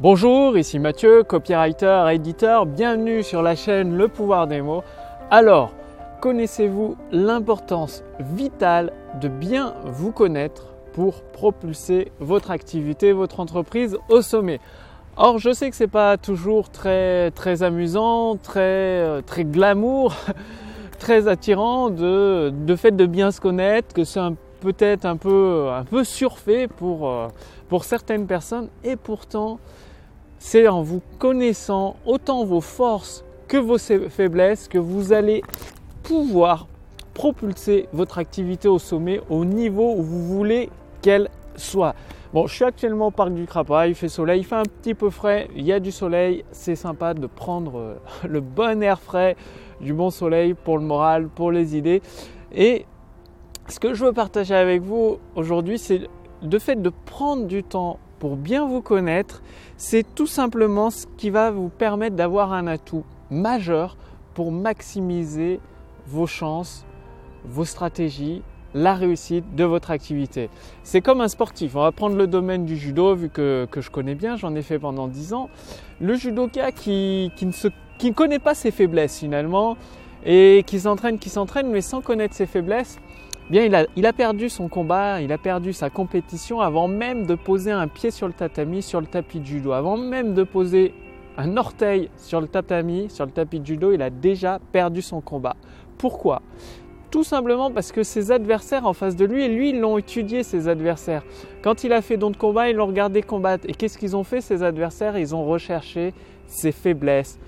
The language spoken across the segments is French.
Bonjour, ici Mathieu, copywriter, éditeur, bienvenue sur la chaîne Le pouvoir des mots. Alors, connaissez-vous l'importance vitale de bien vous connaître pour propulser votre activité, votre entreprise au sommet? Or, je sais que c'est pas toujours très, très amusant, très, euh, très glamour, très attirant de, de fait de bien se connaître, que c'est peut-être un peu, un peu surfait pour, euh, pour certaines personnes. Et pourtant, c'est en vous connaissant autant vos forces que vos faiblesses que vous allez pouvoir propulser votre activité au sommet au niveau où vous voulez qu'elle soit. Bon, je suis actuellement au parc du Crapa, il fait soleil, il fait un petit peu frais, il y a du soleil, c'est sympa de prendre euh, le bon air frais, du bon soleil pour le moral, pour les idées. Et ce que je veux partager avec vous aujourd'hui, c'est le fait de prendre du temps pour bien vous connaître, c'est tout simplement ce qui va vous permettre d'avoir un atout majeur pour maximiser vos chances, vos stratégies, la réussite de votre activité. C'est comme un sportif. On va prendre le domaine du judo, vu que, je connais bien, j'en ai fait pendant 10 ans. Le judoka qui, qui, ne qui ne connaît pas ses faiblesses finalement, et qui s'entraîne, qui s'entraîne, mais sans connaître ses faiblesses, bien il a, il a, perdu son combat, il a perdu sa compétition avant même de poser un pied sur le tatami, sur le tapis de judo, avant même de poser un orteil sur le tatami, sur le tapis de judo, il a déjà perdu son combat. Pourquoi? Tout simplement parce que ses adversaires en face de lui, et lui, ils l'ont étudié, ses adversaires. Quand il a fait don de combat, ils l'ont regardé combattre. Et qu'est-ce qu'ils ont fait, ses adversaires? Ils ont recherché ses faiblesses.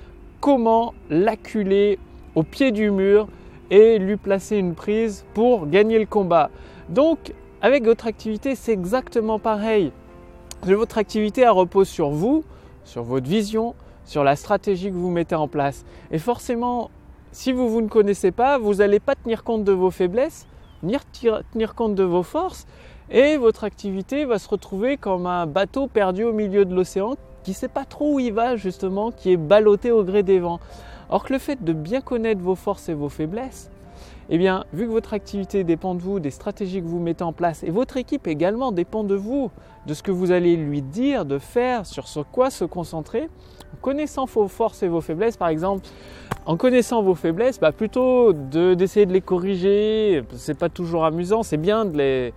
Comment l'acculer au pied du mur et lui placer une prise pour gagner le combat. Donc, avec votre activité, c'est exactement pareil. Votre activité repose sur vous, sur votre vision, sur la stratégie que vous mettez en place. Et forcément, si vous, vous ne connaissez pas, vous n'allez pas tenir compte de vos faiblesses, ni tenir compte de vos forces, et votre activité va se retrouver comme un bateau perdu au milieu de l'océan qui ne sait pas trop où il va justement, qui est ballotté au gré des vents. Or que le fait de bien connaître vos forces et vos faiblesses, eh bien, vu que votre activité dépend de vous, des stratégies que vous mettez en place, et votre équipe également dépend de vous, de ce que vous allez lui dire, de faire, sur ce quoi se concentrer, en connaissant vos forces et vos faiblesses, par exemple, en connaissant vos faiblesses, bah plutôt d'essayer de, les corriger, c'est pas toujours amusant, c'est bien de, les,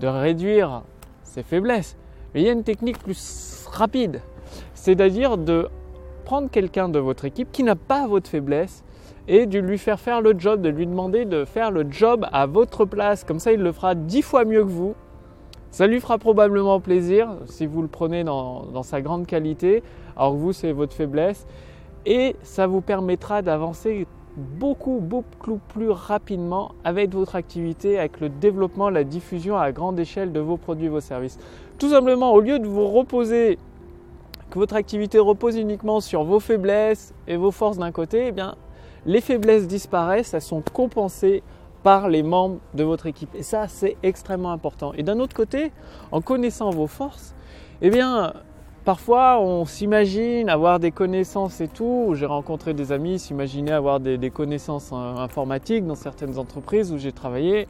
de réduire ces faiblesses. Mais il y a une technique plus rapide, c'est-à-dire de prendre quelqu'un de votre équipe qui n'a pas votre faiblesse et de lui faire faire le job, de lui demander de faire le job à votre place. Comme ça, il le fera dix fois mieux que vous. Ça lui fera probablement plaisir si vous le prenez dans, sa grande qualité, alors que vous, c'est votre faiblesse. Et ça vous permettra d'avancer beaucoup, beaucoup plus rapidement avec votre activité, avec le développement, la diffusion à grande échelle de vos produits, vos services. Tout simplement, au lieu de vous reposer que votre activité repose uniquement sur vos faiblesses et vos forces d'un côté, eh bien, les faiblesses disparaissent, elles sont compensées par les membres de votre équipe. Et ça, c'est extrêmement important. Et d'un autre côté, en connaissant vos forces, eh bien, parfois on s'imagine avoir des connaissances et tout. J'ai rencontré des amis s'imaginer avoir des, connaissances informatiques dans certaines entreprises où j'ai travaillé.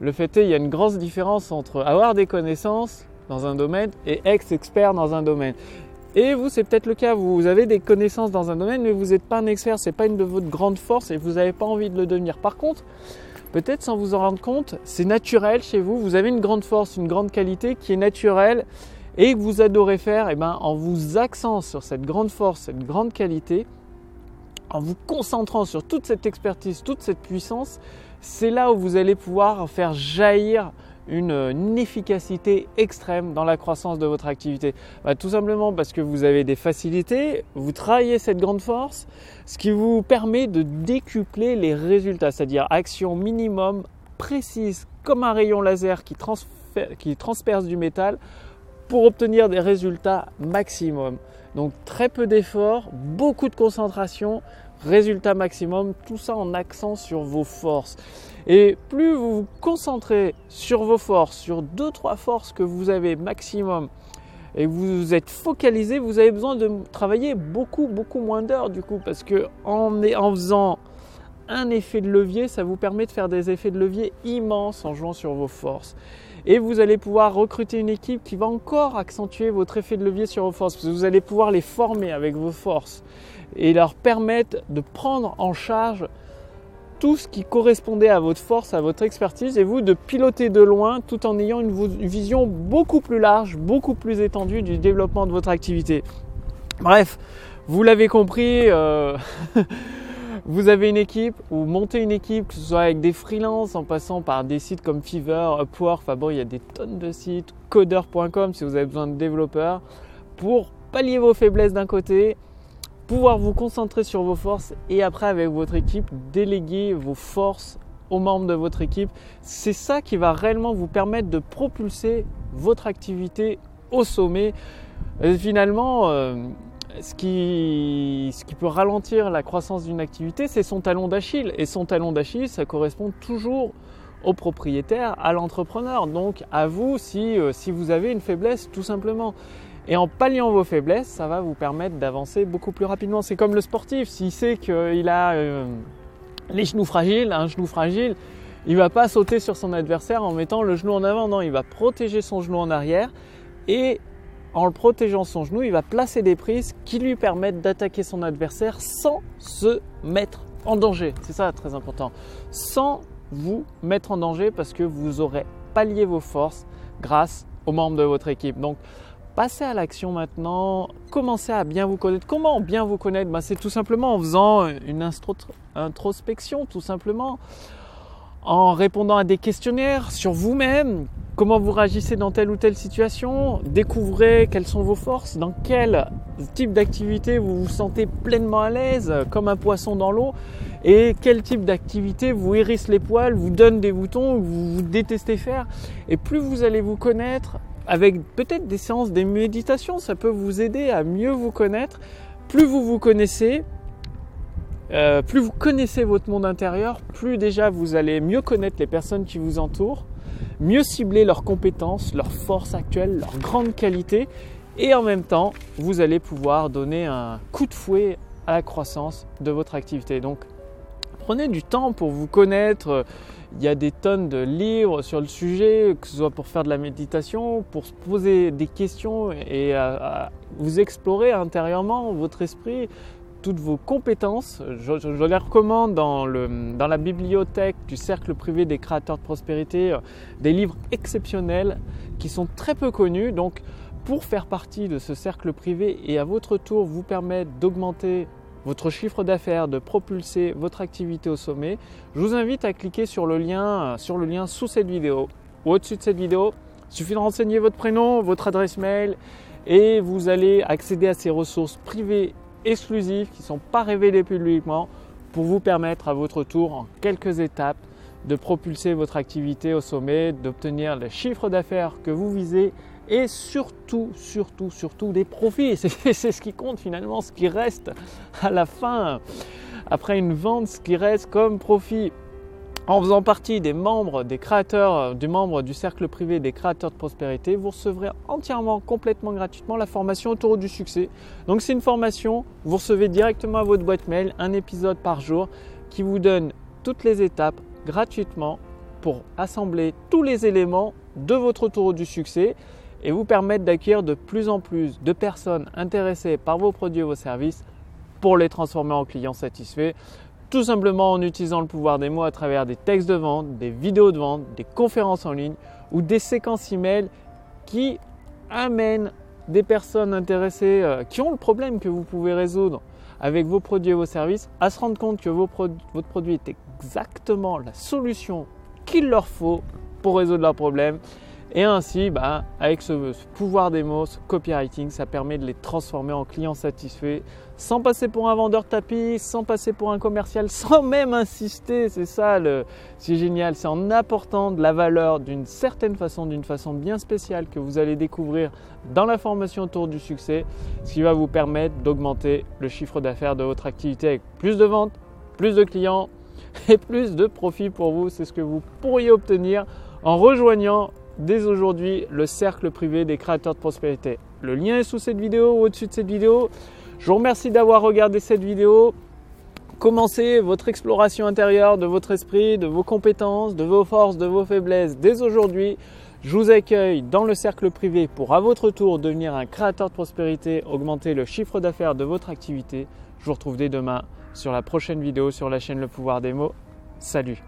Le fait est, il y a une grosse différence entre avoir des connaissances dans un domaine et ex-expert dans un domaine. Et vous, c'est peut-être le cas, vous avez des connaissances dans un domaine, mais vous n'êtes pas un expert, ce n'est pas une de votre grande force et vous n'avez pas envie de le devenir. Par contre, peut-être sans vous en rendre compte, c'est naturel chez vous, vous avez une grande force, une grande qualité qui est naturelle et que vous adorez faire, et eh ben, en vous axant sur cette grande force, cette grande qualité, en vous concentrant sur toute cette expertise, toute cette puissance, c'est là où vous allez pouvoir faire jaillir une, efficacité extrême dans la croissance de votre activité bah, Tout simplement parce que vous avez des facilités, vous travaillez cette grande force, ce qui vous permet de décupler les résultats, c'est-à-dire action minimum précise comme un rayon laser qui, qui transperce du métal pour obtenir des résultats maximum. Donc très peu d'efforts, beaucoup de concentration, résultat maximum, tout ça en accent sur vos forces. Et plus vous vous concentrez sur vos forces, sur deux trois forces que vous avez maximum, et vous êtes focalisé, vous avez besoin de travailler beaucoup beaucoup moins d'heures du coup, parce que en, faisant un effet de levier, ça vous permet de faire des effets de levier immenses en jouant sur vos forces. Et vous allez pouvoir recruter une équipe qui va encore accentuer votre effet de levier sur vos forces. Parce que vous allez pouvoir les former avec vos forces et leur permettre de prendre en charge tout ce qui correspondait à votre force, à votre expertise, et vous de piloter de loin tout en ayant une vision beaucoup plus large, beaucoup plus étendue du développement de votre activité. Bref, vous l'avez compris, euh, vous avez une équipe ou montez une équipe, que ce soit avec des freelances, en passant par des sites comme Fiverr, Upwork, enfin bon, il y a des tonnes de sites, coder.com si vous avez besoin de développeurs, pour pallier vos faiblesses d'un côté pouvoir vous concentrer sur vos forces et après avec votre équipe, déléguer vos forces aux membres de votre équipe. C'est ça qui va réellement vous permettre de propulser votre activité au sommet. Et finalement, euh, ce, qui, ce qui peut ralentir la croissance d'une activité, c'est son talon d'Achille. Et son talon d'Achille, ça correspond toujours au propriétaire, à l'entrepreneur. Donc à vous si, euh, si vous avez une faiblesse, tout simplement. Et en palliant vos faiblesses, ça va vous permettre d'avancer beaucoup plus rapidement. C'est comme le sportif, s'il sait qu'il a euh, les genoux fragiles, un genou fragile, il va pas sauter sur son adversaire en mettant le genou en avant, non, il va protéger son genou en arrière et en le protégeant son genou, il va placer des prises qui lui permettent d'attaquer son adversaire sans se mettre en danger. C'est ça très important. Sans vous mettre en danger parce que vous aurez pallié vos forces grâce aux membres de votre équipe. Donc Passez à l'action maintenant, commencez à bien vous connaître. Comment bien vous connaître? Ben, C'est tout simplement en faisant une introspection, tout simplement, en répondant à des questionnaires sur vous-même, comment vous réagissez dans telle ou telle situation, découvrez quelles sont vos forces, dans quel type d'activité vous vous sentez pleinement à l'aise, comme un poisson dans l'eau, et quel type d'activité vous hérisse les poils, vous donne des boutons, vous, vous détestez faire? Et plus vous allez vous connaître, avec peut-être des séances, des méditations, ça peut vous aider à mieux vous connaître. Plus vous vous connaissez, euh, plus vous connaissez votre monde intérieur, plus déjà vous allez mieux connaître les personnes qui vous entourent, mieux cibler leurs compétences, leurs forces actuelles, leurs grandes qualités, et en même temps, vous allez pouvoir donner un coup de fouet à la croissance de votre activité. Donc, prenez du temps pour vous connaître il y a des tonnes de livres sur le sujet, que ce soit pour faire de la méditation, pour se poser des questions et vous explorer intérieurement votre esprit, toutes vos compétences. Je, les recommande dans, la bibliothèque du Cercle privé des créateurs de prospérité, euh, des livres exceptionnels qui sont très peu connus. Donc, pour faire partie de ce cercle privé et à votre tour vous permettre d'augmenter votre chiffre d'affaires, de propulser votre activité au sommet, je vous invite à cliquer sur le lien, sous cette vidéo ou au-dessus de cette vidéo. Il suffit de renseigner votre prénom, votre adresse mail et vous allez accéder à ces ressources privées exclusives qui ne sont pas révélées publiquement pour vous permettre à votre tour en quelques étapes de propulser votre activité au sommet, d'obtenir le chiffre d'affaires que vous visez et surtout, surtout, surtout des profits. C'est ce qui compte finalement, ce qui reste à la fin, après une vente, ce qui reste comme profit. En faisant partie des membres, des créateurs, du membre du cercle privé des créateurs de prospérité, vous recevrez entièrement, complètement gratuitement la formation autour du succès. Donc c'est une formation, vous recevez directement à votre boîte mail un épisode par jour qui vous donne toutes les étapes gratuitement pour assembler tous les éléments de votre tour du succès et vous permettre d'acquérir de plus en plus de personnes intéressées par vos produits et vos services pour les transformer en clients satisfaits, tout simplement en utilisant le pouvoir des mots à travers des textes de vente, des vidéos de vente, des conférences en ligne ou des séquences email qui amènent des personnes intéressées euh, qui ont le problème que vous pouvez résoudre avec vos produits et vos services à se rendre compte que votre produit est exactement la solution qu'il leur faut pour résoudre leurs problèmes et ainsi, bah, avec ce, pouvoir des mots, ce copywriting, ça permet de les transformer en clients satisfaits sans passer pour un vendeur de tapis, sans passer pour un commercial, sans même insister. C'est ça, c'est génial. C'est en apportant de la valeur d'une certaine façon, d'une façon bien spéciale que vous allez découvrir dans la formation autour du succès, ce qui va vous permettre d'augmenter le chiffre d'affaires de votre activité avec plus de ventes, plus de clients et plus de profits pour vous. C'est ce que vous pourriez obtenir en rejoignant dès aujourd'hui le cercle privé des créateurs de prospérité. Le lien est sous cette vidéo ou au-dessus de cette vidéo. Je vous remercie d'avoir regardé cette vidéo. Commencez votre exploration intérieure de votre esprit, de vos compétences, de vos forces, de vos faiblesses dès aujourd'hui. Je vous accueille dans le cercle privé pour à votre tour devenir un créateur de prospérité, augmenter le chiffre d'affaires de votre activité. Je vous retrouve dès demain sur la prochaine vidéo sur la chaîne Le Pouvoir des mots. Salut